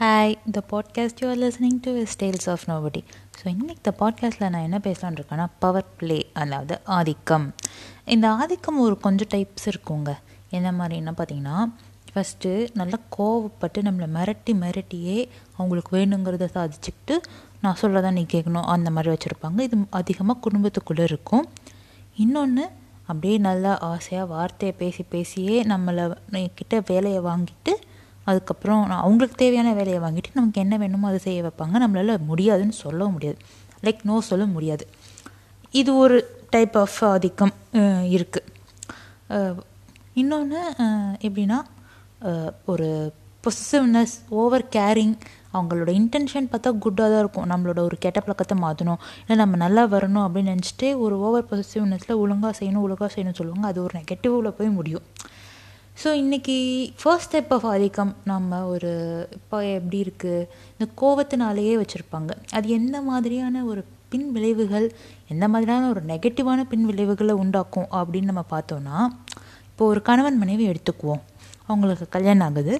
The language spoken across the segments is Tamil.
Hi the podcast you are to is tales of nobody so இன்றைக்கி இந்த பாட்காஸ்ட்டில் நான் என்ன பேசலான்னு இருக்கேன்னா பவர் ப்ளே அதாவது ஆதிக்கம். இந்த ஆதிக்கம் ஒரு கொஞ்சம் டைப்ஸ் இருக்குங்க. என்ன மாதிரின்னா பார்த்தீங்கன்னா ஃபஸ்ட்டு நல்லா கோவப்பட்டு நம்மளை மிரட்டி மிரட்டியே அவங்களுக்கு வேணுங்கிறத சாதிச்சுக்கிட்டு நான் சொல்கிறதா நீ கேட்கணும் அந்த மாதிரி வச்சுருப்பாங்க. இது அதிகமாக குடும்பத்துக்குள்ளே இருக்கும். இன்னொன்று அப்படியே நல்லா ஆசையாக வார்த்தையை பேசி பேசியே நம்மளை கிட்ட வேலையை வாங்கிட்டு அதுக்கப்புறம் நான் அவங்களுக்கு தேவையான வேலையை வாங்கிட்டு நமக்கு என்ன வேணுமோ அதை செய்ய வைப்பாங்க. நம்மளால் முடியாதுன்னு சொல்லவும் முடியாது. லைக் நோ சொல்ல முடியாது. இது ஒரு டைப் ஆஃப் ஆதிக்கம் இருக்குது இன்னொன்று எப்படின்னா ஒரு பொசிசிவ்னஸ் ஓவர் கேரிங் அவங்களோட இன்டென்ஷன் பார்த்தா குட்டாக தான் இருக்கும். நம்மளோட ஒரு கெட்ட பழக்கத்தை மாற்றணும் இல்லை நம்ம நல்லா வரணும் அப்படின்னு நினச்சிட்டு ஒரு ஓவர் பொசிசிவ்னஸில் ஒழுங்காக செய்யணும் ஒழுங்காக செய்யணும்னு சொல்லுவாங்க. அது ஒரு நெகட்டிவில் போய் முடியும். ஸோ இன்றைக்கி ஃபர்ஸ்ட் ஸ்டெப் ஆஃப் ஆதிக்கம் நம்ம ஒரு இப்போ எப்படி இருக்குது இந்த கோவத்தினாலேயே வச்சுருப்பாங்க. அது எந்த மாதிரியான ஒரு பின் விளைவுகள் எந்த மாதிரியான ஒரு நெகட்டிவான பின் விளைவுகளை உண்டாக்கும் அப்படின்னு நம்ம பார்த்தோன்னா இப்போ ஒரு கணவன் மனைவி எடுத்துக்குவோம். அவங்களுக்கு கல்யாணம் ஆகுது.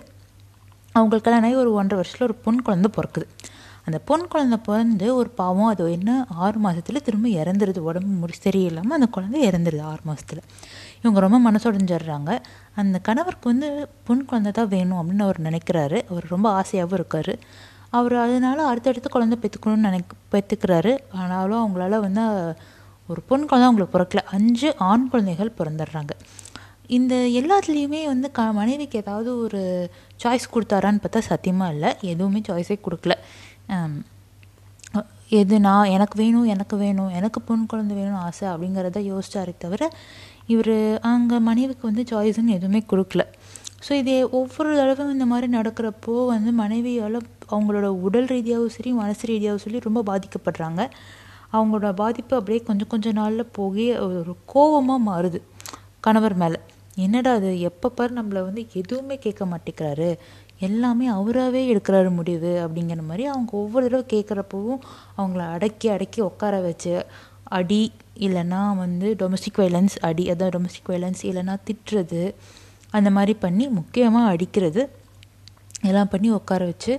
அவங்களுக்கு கல்யாணம் ஆகி ஒரு ஒன்றரை வருஷத்தில் ஒரு பொன் குழந்தை பிறக்குது. அந்த பொன் குழந்தை பிறந்து ஒரு பாவம் அது என்ன? ஆறு மாதத்தில் திரும்ப இறந்துருது. உடம்பு முடி சரியில்லாமல் அந்த குழந்தை இறந்துருது ஆறு மாதத்தில் இவங்க ரொம்ப மனசுடைஞ்சிடுறாங்க. அந்த கணவருக்கு வந்து பொன் குழந்தை தான் வேணும் அப்படின்னு அவர் நினைக்கிறாரு. அவர் ரொம்ப ஆசையாகவும் இருக்கார். அவர் அதனால அடுத்தடுத்து குழந்தை பெற்றுக்கணும்னு நினைக் பெற்றுக்கிறாரு. ஆனாலும் அவங்களால வந்து ஒரு பொன் குழந்தை அவங்களுக்கு பிறக்கல. அஞ்சு ஆண் குழந்தைகள் பிறந்துடுறாங்க. இந்த எல்லாத்துலேயுமே வந்து க மனைவிக்கு ஏதாவது ஒரு சாய்ஸ் கொடுத்தாரான்னு பார்த்தா சத்தியமாக இல்லை. எதுவுமே சாய்ஸே கொடுக்கல. எது நான் எனக்கு வேணும் எனக்கு வேணும் எனக்கு பொன் குழந்தை வேணும்னு ஆசை அப்படிங்கிறத யோசிச்சாரே தவிர இவர் அங்கே மனைவிக்கு வந்து சாய்ஸ்ன்னு எதுவுமே கொடுக்கல. ஸோ இதே ஒவ்வொரு தடவை இந்த மாதிரி நடக்கிறப்போ வந்து மனைவியால் அவங்களோட உடல் ரீதியாகவும் சரி மனசு ரீதியாகவும் சொல்லி ரொம்ப பாதிக்கப்படுறாங்க. அவங்களோட பாதிப்பு அப்படியே கொஞ்சம் கொஞ்சம் நாளில் போகி ஒரு கோபமாக மாறுது கணவர் மேலே. என்னடா அது எப்போ பாரு நம்மளை வந்து எதுவுமே கேட்க மாட்டேங்கிறாரு. எல்லாமே அவராகவே எடுக்கிறாரு முடிவு அப்படிங்கிற மாதிரி அவங்க ஒவ்வொரு தடவை கேட்குறப்பவும் அவங்கள அடக்கி அடக்கி உட்கார வச்சு அடி இல்லைன்னா வந்து டொமஸ்டிக் வைலன்ஸ் அடி அதான் டொமஸ்டிக் வைலன்ஸ் இல்லைன்னா திட்டுறது அந்த மாதிரி பண்ணி முக்கியமாக அடிக்கிறது எல்லாம் பண்ணி உட்கார வச்சு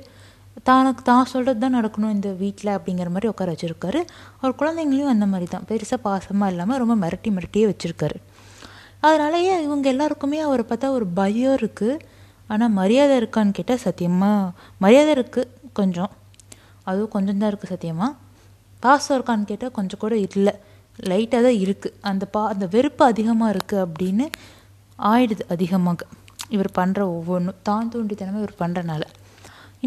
தானுக்கு தான் சொல்கிறது தான் நடக்கணும் இந்த வீட்டில் அப்படிங்கிற மாதிரி உட்கார வச்சுருக்காரு. அவர் குழந்தைங்களையும் அந்த மாதிரி தான். பெருசாக பாசமாக இல்லாமல் ரொம்ப மிரட்டி மிரட்டியே வச்சுருக்காரு. அதனாலயே இவங்க எல்லாருக்குமே அவரை பார்த்தா ஒரு பயம் இருக்குது ஆனால் மரியாதை இருக்கான்னு கேட்டால் சத்தியமாக மரியாதை இருக்குது கொஞ்சம். அதுவும் கொஞ்சம் தான் இருக்குது சத்தியமாக பாசம் இருக்கான்னு கேட்டால் கொஞ்சம் கூட இல்லை. லைட்டாக தான் இருக்குது அந்த பா அந்த வெறுப்பு அதிகமாக இருக்குது அப்படின்னு ஆயிடுது அதிகமாக. இவர் பண்ணுற ஒவ்வொன்றும் தான் தூண்டித்தனமாக இவர் பண்ணுறனால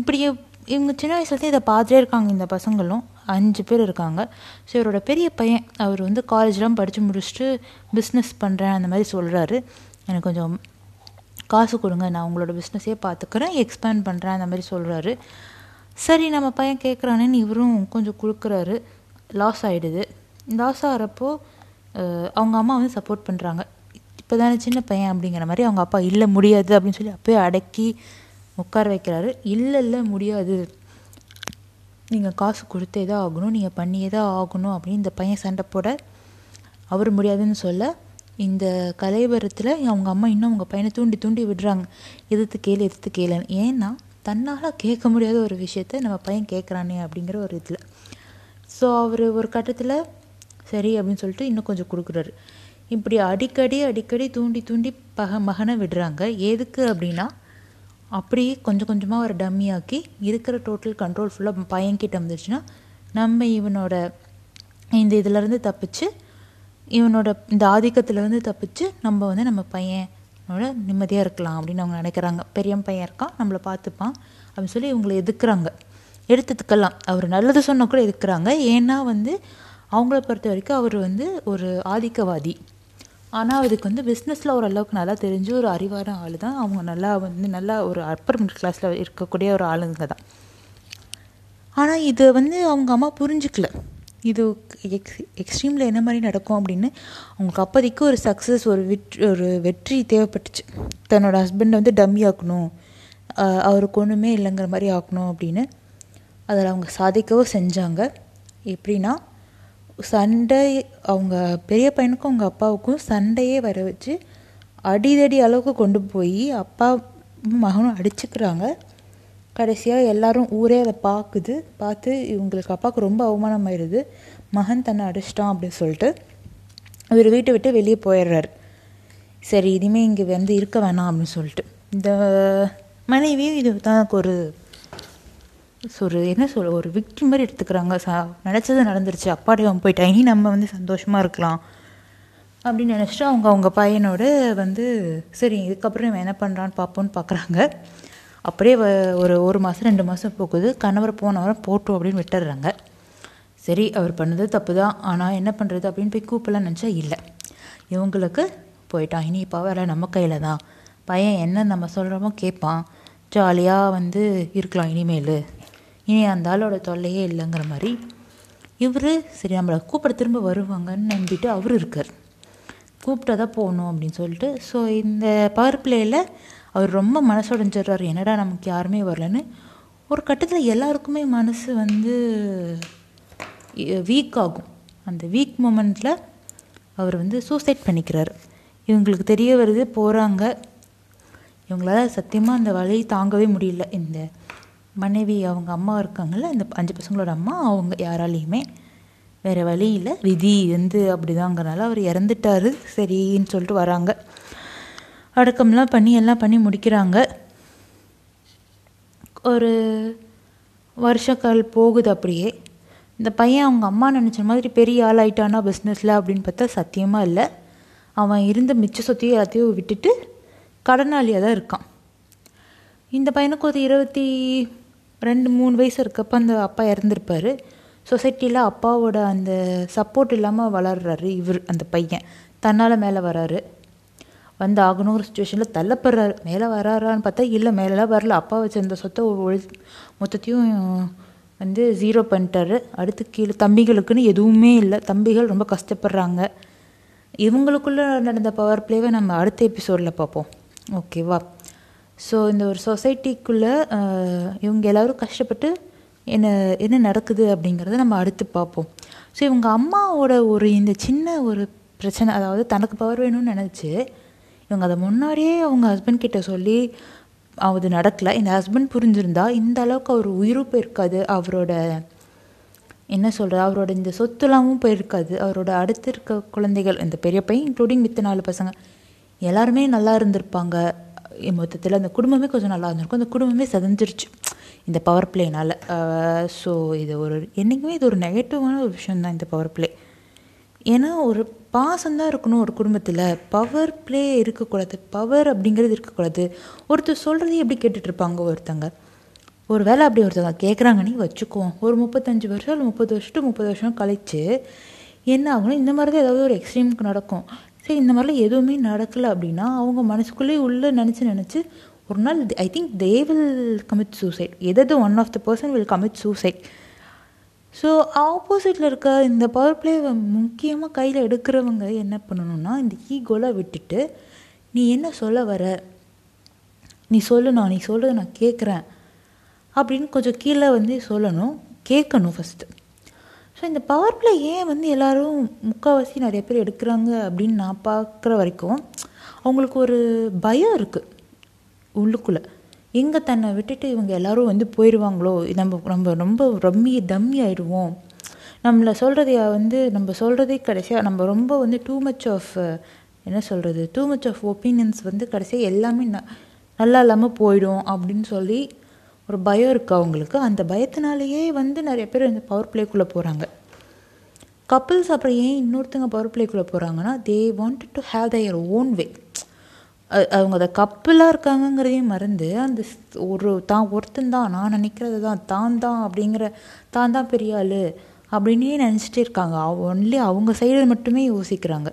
இப்படியே இவங்க சின்ன வயசுலேருந்து இதை பார்த்துட்டே இருக்காங்க இந்த பசங்களும். அஞ்சு பேர் இருக்காங்க. ஸோ இவரோட பெரிய பையன் அவர் வந்து காலேஜ்லாம் படித்து முடிச்சுட்டு பிஸ்னஸ் பண்ணுறேன் அந்த மாதிரி சொல்கிறாரு எனக்கு கொஞ்சம் காசு கொடுங்க நான் உங்களோட பிஸ்னஸே பார்த்துக்கிறேன் எக்ஸ்பேண்ட் பண்ணுறேன் அந்த மாதிரி சொல்கிறாரு சரி நம்ம பையன் கேட்குறானேன்னு இவரும் கொஞ்சம் கொடுக்குறாரு லாஸ் ஆகிடுது லாஸ் ஆகிறப்போ அவங்க அம்மா வந்து சப்போர்ட் பண்ணுறாங்க இப்போ தானே சின்ன பையன் அப்படிங்கிற மாதிரி அவங்க அப்பா இல்லை முடியாது அப்படின்னு சொல்லி அப்போயே அடக்கி உட்கார வைக்கிறாரு. இல்லை இல்லை முடியாது. நீங்கள் காசு கொடுத்தே தான் ஆகணும். நீங்கள் பண்ணியே தான் ஆகணும் அப்படின்னு இந்த பையன் சண்டை போட அவர் முடியாதுன்னு சொல்ல இந்த கலைவரத்தில் அவங்க அம்மா இன்னும் அவங்க பையனை தூண்டி தூண்டி விடுறாங்க. எதிர்த்து கேளு எதிர்த்து கேளுன்னு. ஏன்னா தன்னால் கேட்க முடியாத ஒரு விஷயத்த நம்ம பையன் கேட்குறானே அப்படிங்கிற ஒரு இதில். ஸோ அவர் ஒரு கட்டத்தில் சரி அப்படின்னு சொல்லிட்டு இன்னும் கொஞ்சம் கொடுக்குறாரு. இப்படி அடிக்கடி அடிக்கடி தூண்டி தூண்டி பக மகனை விடுறாங்க. எதுக்கு அப்படின்னா அப்படியே கொஞ்சம் கொஞ்சமாக ஒரு டம்மியாக்கி இருக்கிற டோட்டல் கண்ட்ரோல் ஃபுல்லாக பையன்கிட்ட வந்துச்சுன்னா நம்ம இவனோட இந்த இதிலேருந்து தப்பிச்சு இவனோட இந்த ஆதிக்கத்துலேருந்து தப்பிச்சு நம்ம வந்து நம்ம பையனோட நிம்மதியாக இருக்கலாம் அப்படின்னு அவங்க நினைக்கிறாங்க. பெரிய பையன் இருக்கான் நம்மளை பார்த்துப்பான் அப்படின்னு சொல்லி இவங்களை எதுக்குறாங்க? எடுத்துக்கலாம். அவர் நல்லது சொன்ன கூட எதுக்குறாங்க? ஏன்னா வந்து அவங்கள பொறுத்த வரைக்கும் அவர் வந்து ஒரு ஆதிக்கவாதி. ஆனால் அதுக்கு வந்து பிஸ்னஸில் ஓரளவுக்கு நல்லா தெரிஞ்ச ஒரு அறிவான ஆள் தான் அவங்க நல்லா வந்து நல்லா ஒரு அப்பர் மிடில் கிளாஸில் இருக்கக்கூடிய ஒரு ஆளுங்க தான். ஆனால் இது வந்து அவங்க அம்மா புரிஞ்சுக்கல. இது எக்ஸ் எக்ஸ்ட்ரீமில் என்ன மாதிரி நடக்கும் அப்படின்னு அவங்களுக்கு அப்போதைக்கு ஒரு சக்ஸஸ் ஒரு வெற்றி ஒரு வெற்றி தேவைப்பட்டுச்சு. தன்னோட ஹஸ்பண்டை வந்து டம்மி ஆக்கணும். அவருக்கு ஒன்றுமே இல்லைங்கிற மாதிரி ஆக்கணும் அப்படின்னு. அதில் அவங்க சாதிக்கவும் செஞ்சாங்க. எப்படின்னா சண்டை அவங்க பெரிய பையனுக்கும் அவங்க அப்பாவுக்கும் சண்டையே வர வச்சு அடிதடி அளவுக்கு கொண்டு போய் அப்பா மகனும் அடிச்சுக்கிறாங்க. கடைசியாக எல்லாரும் ஊரே அதை பார்க்குது. பார்த்து இவங்களுக்கு அப்பாவுக்கு ரொம்ப அவமானமாயிருது. மகன் தன்னை அடிச்சிட்டான் அப்படின்னு சொல்லிட்டு அவர் வீட்டை விட்டு வெளியே போயிடுறாரு. சரி இனிமேல் இங்கே வந்து இருக்க வேணாம் அப்படின்னு சொல்லிட்டு. இந்த மனைவியும் இது தனக்கு ஒரு ஒரு என்ன சொல்ல ஒரு விக்டி மாதிரி எடுத்துக்கிறாங்க. சா நினச்சது நடந்துருச்சு. அப்பாடி அவன் போயிட்டா. இனி நம்ம வந்து சந்தோஷமாக இருக்கலாம். அப்படின்னு நினச்சிட்டு அவங்க அவங்க பையனோட வந்து சரி இதுக்கப்புறம் இவன் என்ன பண்ணுறான்னு பார்ப்போன்னு பார்க்குறாங்க அப்படியே ஒரு ஒரு மாதம் ரெண்டு மாதம் போகுது. கணவர் போனவரை போட்டோம் அப்படின்னு விட்டுடுறாங்க. சரி அவர் பண்ணது தப்பு தான் ஆனால் என்ன பண்ணுறது அப்படின்னு போய் கூப்பிடலாம் நினச்சா இல்லை. இவங்களுக்கு போயிட்டான். இனி இப்போ வேலை நம்ம கையில் தான். பையன் என்ன நம்ம சொல்கிறோமோ கேட்பான் ஜாலியாக வந்து இருக்கலாம் இனிமேல். இனி அந்த ஆளோட தொல்லையே இல்லைங்கிற மாதிரி இவர் சரி நம்மளை கூப்பிட திரும்ப வருவாங்கன்னு நம்பிட்டு அவர் இருக்கார். கூப்பிட்டா தான் போகணும் அப்படின்னு சொல்லிட்டு ஸோ இந்த பவர் பிளேயில் அவர் ரொம்ப மனசுடைஞ்சிடுறாரு. என்னடா நமக்கு யாருமே வரலன்னு. ஒரு கட்டத்தில் எல்லாருக்குமே மனசு வந்து வீக் ஆகும். அந்த வீக் மூமெண்ட்டில் அவர் வந்து சூசைட் பண்ணிக்கிறார். இவங்களுக்கு தெரிய வருது போகிறாங்க இவங்களால சத்தியமாக அந்த வழியை தாங்கவே முடியல. இந்த மனைவி அவங்க அம்மா இருக்காங்கல்ல இந்த அஞ்சு பசங்களோட அம்மா அவங்க யாராலையுமே வேறு வழி இல்லை. விதி வந்து அப்படிதாங்கிறனால அவர் இறந்துட்டாரு. சரின்னு சொல்லிட்டு வராங்க. அடக்கம்லாம் பண்ணி எல்லாம் பண்ணி முடிக்கிறாங்க. ஒரு வருஷக்கால் போகுது அப்படியே. இந்த பையன் அவங்க அம்மா நினச்ச மாதிரி பெரிய ஆள் ஆயிட்டானா பிஸ்னஸில் அப்படின்னு பார்த்தா சத்தியமாக இல்லை. அவன் இருந்த மிச்ச சொத்தையும் எல்லாத்தையும் விட்டுட்டு கடனாளியாக தான் இருக்கான். இந்த பையனுக்கு ஒரு இருபத்தி ரெண்டு மூணு வயசு இருக்கப்போ அந்த அப்பா இறந்துருப்பார். சொசைட்டியில் அப்பாவோட அந்த சப்போர்ட் இல்லாமல் வளர்றாரு இவர் அந்த பையன். தன்னால் மேலே வராரு. வந்து ஆகணுங்கிற சுச்சுவேஷனில் தள்ளப்படுறாரு. மேலே வராரான்னு பார்த்தா இல்லை மேலெலாம் வரல. அப்பா வச்சிருந்த சொத்தை ஒழி மொத்தத்தையும் வந்து ஜீரோ பண்ணிட்டாரு. அடுத்து கீழே தம்பிகளுக்குன்னு எதுவுமே இல்லை. தம்பிகள் ரொம்ப கஷ்டப்படுறாங்க. இவங்களுக்குள்ளே நடந்த பவர் பிளேவை நம்ம அடுத்த எபிசோடில் பார்ப்போம். ஓகேவா ஸோ இந்த ஒரு சொசைட்டிக்குள்ளே இவங்க எல்லோரும் கஷ்டப்பட்டு என்ன என்ன நடக்குது அப்படிங்கிறத நம்ம அடுத்து பார்ப்போம். ஸோ இவங்க அம்மாவோட ஒரு இந்த சின்ன ஒரு பிரச்சனை அதாவது தனக்கு பவர் வேணும்னு நினச்சி இவங்க அதை முன்னாடியே அவங்க ஹஸ்பண்ட் கிட்ட சொல்லி அது நடக்கலை. இந்த ஹஸ்பண்ட் புரிஞ்சிருந்தா இந்த அளவுக்கு அவர் உயிரும் போயிருக்காது. அவரோட என்ன சொல்கிறது அவரோட இந்த சொத்துலாமும் போயிருக்காது. அவரோட அடுத்து இருக்க குழந்தைகள் இந்த பெரிய பையன் இன்க்ளூடிங் மித்த நாலு பசங்க எல்லாருமே நல்லா இருந்திருப்பாங்க. மொத்தத்தில் அந்த குடும்பமே கொஞ்சம் நல்லா இருந்திருக்கும். அந்த குடும்பமே செதஞ்சிருச்சு. இந்த பவர் பிளேனால் ஸோ இது ஒரு என்றைக்குமே இது ஒரு நெகட்டிவான ஒரு விஷயந்தான் இந்த பவர் பிளே ஏன்னா ஒரு பாசம்தான் இருக்கணும் ஒரு குடும்பத்தில். பவர் பிளே இருக்கக்கூடாது. பவர் அப்படிங்கிறது இருக்கக்கூடாது. ஒருத்தர் சொல்கிறதே எப்படி கேட்டுட்ருப்பாங்க ஒருத்தங்க? ஒரு வேலை அப்படி ஒருத்தவங்க கேட்குறாங்கன்னே வச்சுக்குவோம் ஒரு முப்பத்தஞ்சு வருஷம் இல்லை முப்பது வருஷம் முப்பது வருஷம் கழித்து என்ன ஆகணும்? இந்த மாதிரி தான் ஏதாவது ஒரு எக்ஸ்ட்ரீமுக்கு நடக்கும். சரி இந்த மாதிரிலாம் எதுவுமே நடக்கலை அப்படின்னா அவங்க மனசுக்குள்ளேயே உள்ளே நினச்சி நினச்சி ஒரு நாள் I think they will commit suicide எதாவது one of the person will commit suicide so ஆப்போசிட்டில் இருக்க இந்த பவர் பிளே முக்கியமாக கையில் எடுக்கிறவங்க என்ன பண்ணணும்னா இந்த ஈகோலாம் விட்டுட்டு நீ என்ன சொல்ல வர? நீ சொல்லணும் நீ சொல்கிறத நான் கேட்குறேன் அப்படின்னு கொஞ்சம் கீழே வந்து சொல்லணும். கேட்கணும் ஃபஸ்ட்டு ஸோ இந்த பவர் பிளே ஏன் வந்து எல்லோரும் முக்கால்வாசி நிறைய பேர் எடுக்கிறாங்க அப்படின்னு நான் பார்க்குற வரைக்கும் அவங்களுக்கு ஒரு பயம் இருக்குது உள்ளுக்குள்ளே. எங்கே தன்னை விட்டுட்டு இவங்க எல்லோரும் வந்து போயிடுவாங்களோ நம்ம நம்ம ரொம்ப ரம்மி தம்மி ஆயிடுவோம். நம்மளை சொல்கிறதைய வந்து நம்ம சொல்கிறதே கடைசியாக நம்ம ரொம்ப வந்து டூ மச் ஆஃப் என்ன சொல்கிறது டூ மச் ஆஃப் ஒப்பீனியன்ஸ் வந்து கடைசியாக எல்லாமே ந நல்லா இல்லாமல் போயிடும் அப்படின்னு சொல்லி ஒரு பயம் இருக்குது அவங்களுக்கு. அந்த பயத்தினாலேயே வந்து நிறைய பேர் இந்த பவர் பிளேக்குள்ளே போகிறாங்க கப்புள்ஸ் அப்புறம் ஏன் இன்னொருத்தங்க பவர் பிளேக்குள்ளே போகிறாங்கன்னா they want to have their own way அவங்க அதை கப்புலாக இருக்காங்கங்கிறதையும் மறந்து அந்த ஒரு தான் ஒருத்தன் தான் நான் நினைக்கிறது தான் தான் தான் அப்படிங்கிற தான் தான் பெரிய ஆள் அப்படின்னே நினச்சிட்டே இருக்காங்க. ஒன்லி அவங்க சைடு மட்டுமே யோசிக்கிறாங்க.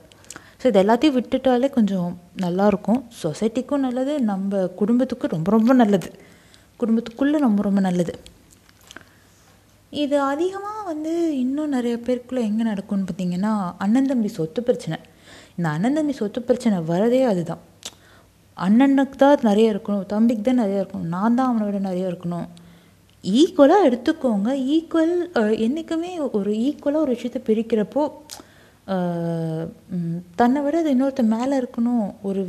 ஸோ இது எல்லாத்தையும் விட்டுட்டாலே கொஞ்சம் நல்லாயிருக்கும் சொசைட்டிக்கும் நல்லது நம்ம குடும்பத்துக்கும் ரொம்ப ரொம்ப நல்லது. குடும்பத்துக்குள்ளே ரொம்ப ரொம்ப நல்லது. இது அதிகமாக வந்து இன்னும் நிறைய பேருக்குள்ளே எங்கே நடக்கும்னு பார்த்தீங்கன்னா அண்ணன் தம்பி சொத்து பிரச்சனை. இந்த அண்ணன் தம்பி சொத்து பிரச்சனை வரதே அதுதான். அண்ணனுக்கு தான் நிறைய இருக்கணும் தம்பிக்கு தான் நிறைய இருக்கணும் நான் தான் அவனை விட நிறைய இருக்கணும். ஈக்குவலாக எடுத்துக்கோங்க. ஈக்குவல் என்றைக்குமே ஒரு ஈக்குவலாக ஒரு விஷயத்தை பிரிக்கிறப்போ தன்னை விட அது இன்னொருத்த மேலே இருக்கணும் ஒரு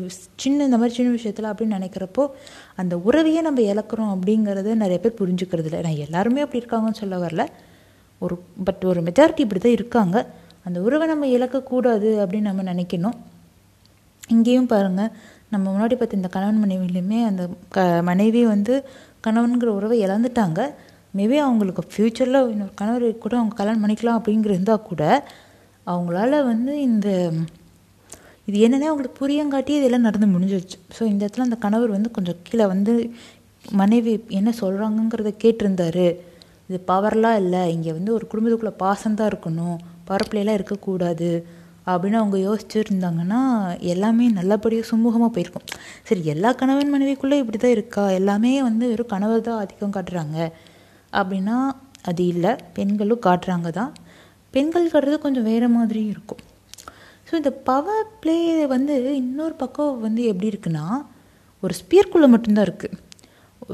சின்ன இந்த மாதிரி சின்ன விஷயத்தில் அப்படின்னு நினைக்கிறப்போ அந்த உறவையே நம்ம இழக்கிறோம் அப்படிங்கிறத நிறைய பேர் புரிஞ்சுக்கிறது இல்லை நான் எல்லாருமே அப்படி இருக்காங்கன்னு சொல்ல வரல. ஒரு பட் ஒரு மெஜாரிட்டி இப்படி தான் இருக்காங்க. அந்த உறவை நம்ம இழக்கக்கூடாது அப்படின்னு நம்ம நினைக்கணும். இங்கேயும் பாருங்கள் நம்ம முன்னாடி பார்த்த இந்த கணவன் மனைவிலையுமே அந்த க மனைவி வந்து கணவன்கிற உறவை இழந்துட்டாங்க. மேபி அவங்களுக்கு ஃப்யூச்சரில் இன்னொரு கணவர் கூட அவங்க கல்யாணம் பண்ணிக்கலாம் அப்படிங்கிற இருந்தால் கூட அவங்களால வந்து இந்த இது என்னென்ன அவங்களுக்கு புரியங்காட்டி இதெல்லாம் நடந்து முடிஞ்சிருச்சு. ஸோ இந்த இடத்துல அந்த கணவர் வந்து கொஞ்சம் கீழே வந்து மனைவி என்ன சொல்கிறாங்கங்கிறத கேட்டிருந்தாரு. இது பவர்லாம் இல்லை இங்கே வந்து ஒரு குடும்பத்துக்குள்ளே பாசம்தான் இருக்கணும் பரப்பிலையெல்லாம் இருக்கக்கூடாது அப்படின்னு அவங்க யோசிச்சுருந்தாங்கன்னா எல்லாமே நல்லபடியாக சுமூகமாக போயிருக்கும். சரி எல்லா கணவன் மனைவிக்குள்ளே இப்படி தான் இருக்கா? எல்லாமே வந்து வெறும் கணவர் தான் ஆதிக்கம் காட்டுறாங்க. அப்படின்னா அது இல்லை பெண்களும் காட்டுறாங்க தான். பெண்கள் கொஞ்சம் வேறு மாதிரி இருக்கும். ஸோ இந்த பவர் ப்ளே வந்து இன்னொரு பக்கம் வந்து எப்படி இருக்குன்னா ஒரு ஸ்பியர்க்குள்ளே மட்டும்தான் இருக்குது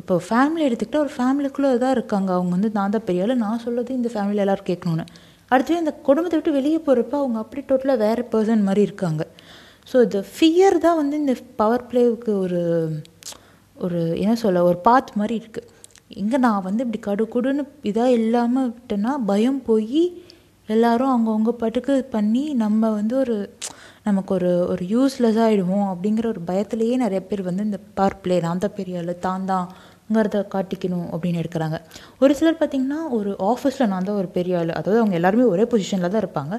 இப்போ ஃபேமிலி எடுத்துக்கிட்டால் ஒரு ஃபேமிலிக்குள்ளே தான் இருக்காங்க. அவங்க வந்து நான் தான் பெரிய ஆள் நான் சொல்கிறது இந்த ஃபேமிலி எல்லோரும் கேட்கணுன்னு அடுத்து இந்த குடும்பத்தை விட்டு வெளியே போகிறப்ப அவங்க அப்படி டோட்டலாக வேறு பர்சன் மாதிரி இருக்காங்க. ஸோ இந்த ஃபியர் தான் வந்து இந்த பவர் ப்ளேவுக்கு ஒரு ஒரு என்ன சொல்ல ஒரு பாத் மாதிரி இருக்குது எங்கே நான் வந்து இப்படி கடு குடுன்னு இதாக இல்லாமல் விட்டேன்னா பயம் போய் எல்லாரும் அவங்கவுங்க பாட்டுக்கு பண்ணி நம்ம வந்து ஒரு நமக்கு ஒரு ஒரு யூஸ்லெஸ் ஆகிடுவோம் அப்படிங்கிற ஒரு பயத்திலேயே நிறைய பேர் வந்து இந்த பார் பிளே நான் தான் பெரிய ஆள் தான் தான்ங்கிறத காட்டிக்கணும் அப்படின்னு எடுக்கிறாங்க. ஒரு சிலர் பார்த்திங்கன்னா ஒரு ஆஃபீஸில் நான் தான் ஒரு பெரிய ஆள். அதாவது அவங்க எல்லாருமே ஒரே பொசிஷனில் தான் இருப்பாங்க.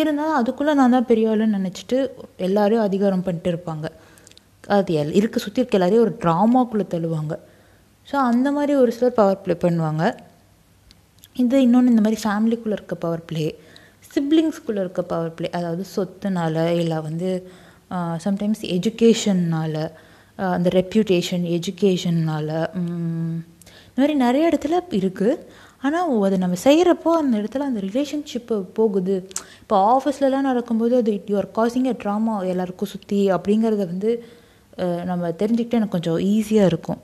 இருந்தாலும் அதுக்குள்ளே நான் தான் பெரிய ஆளுன்னு நினச்சிட்டு எல்லாரையும் அதிகாரம் பண்ணிட்டு இருப்பாங்க. அது எல் இருக்க சுற்றி இருக்க எல்லாரையும் ஒரு ட்ராமாக்குள்ளே தள்ளுவாங்க. ஸோ அந்த மாதிரி ஒரு சிலர் பவர் ப்ளே பண்ணுவாங்க. இது இன்னொன்று இந்த மாதிரி ஃபேமிலிக்குள்ளே இருக்க பவர் ப்ளே சிப்ளிங்ஸ்குள்ளே இருக்க பவர் ப்ளே அதாவது சொத்துனால இல்லை வந்து சம்டைம்ஸ் எஜுகேஷன்னால் அந்த ரெப்யூட்டேஷன் எஜுகேஷன்னால் இந்த மாதிரி நிறைய இடத்துல இருக்குது ஆனால் அதை நம்ம செய்கிறப்போ அந்த இடத்துல அந்த ரிலேஷன்ஷிப்பு போகுது. இப்போ ஆஃபீஸ்லலாம் நடக்கும்போது அது you are causing a drama எல்லாருக்கும் சுற்றி அப்படிங்கிறத வந்து நம்ம தெரிஞ்சுக்கிட்டே எனக்கு கொஞ்சம் ஈஸியாக இருக்கும்.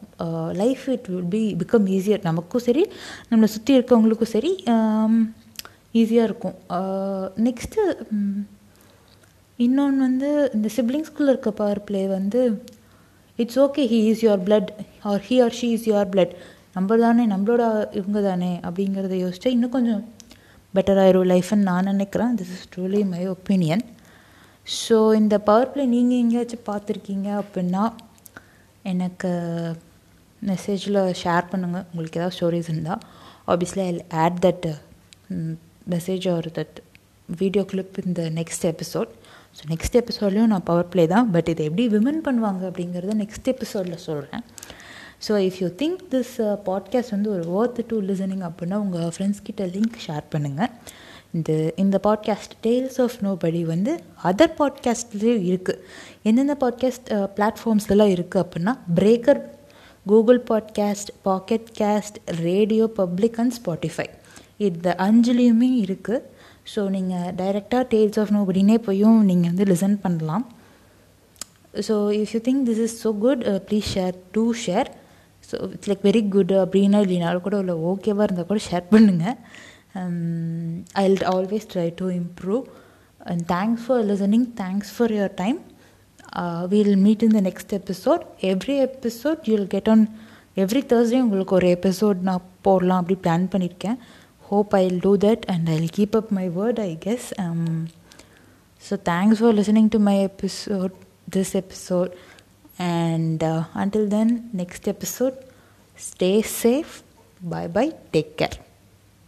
Life it will be become easier நமக்கும் சரி நம்மளை சுற்றி இருக்கவங்களுக்கும் சரி ஈஸியாக இருக்கும். நெக்ஸ்ட்டு இன்னொன்று வந்து இந்த சிப்ளிங்ஸ்குள்ளே இருக்க பவர் ப்ளே வந்து it's okay he is your blood or he or she is your blood நம்ம தானே நம்மளோட இவங்க தானே அப்படிங்கிறத யோசிச்சா இன்னும் கொஞ்சம் பெட்டராயிரும் லைஃப்னு நான் நினைக்கிறேன். This is truly my opinion so இந்த பவர் பிளே நீங்கள் எங்கேயாச்சும் பார்த்துருக்கீங்க அப்படின்னா எனக்கு மெசேஜில் ஷேர் பண்ணுங்கள் உங்களுக்கு ஏதாவது ஸ்டோரிஸ் இருந்தால் obviously I add that message or that video clip இந்த நெக்ஸ்ட் எபிசோட் ஸோ நெக்ஸ்ட் எபிசோட்லேயும் நான் பவர் பிளே தான். பட் இதை எப்படி விமன் பண்ணுவாங்க அப்படிங்கிறத நெக்ஸ்ட் எபிசோடில் சொல்கிறேன் so if you think this podcast வந்து ஒரு ஒர்த் டு லிசனிங் அப்படின்னா உங்கள் ஃப்ரெண்ட்ஸ்கிட்ட லிங்க் ஷேர் பண்ணுங்கள் இந்த இந்த பாட்காஸ்ட் டேல்ஸ் ஆஃப் நோ படி வந்து அதர் பாட்காஸ்ட்லேயும் இருக்குது எந்தெந்த பாட்காஸ்ட் பிளாட்ஃபார்ம்ஸ்லாம் இருக்குது அப்படின்னா Breaker Google podcast Pocket cast radio public and Spotify இந்த அஞ்சுலேயுமே இருக்குது ஸோ நீங்கள் டைரெக்டாக டேல்ஸ் ஆஃப் நோ படினே போயும் நீங்கள் வந்து லிசன் பண்ணலாம். So if you think this is so good please share do share so it's like very good அப்படின்னா இல்லைனாலும் கூட இல்லை ஓகேவாக இருந்தால் கூட ஷேர் பண்ணுங்கள் I will always try to improve and thanks for listening thanks for your time we'll meet in the next episode every episode you will get on every Thursday உங்களுக்கு ஒரு எபிசோட் நான் போடலாம் அப்படி பிளான் பண்ணியிருக்கேன் hope I'll do that and I'll keep up my word, I guess. Um, so thanks for listening to my episode, this episode. And uh, until then, next episode, stay safe. Bye bye. Take care.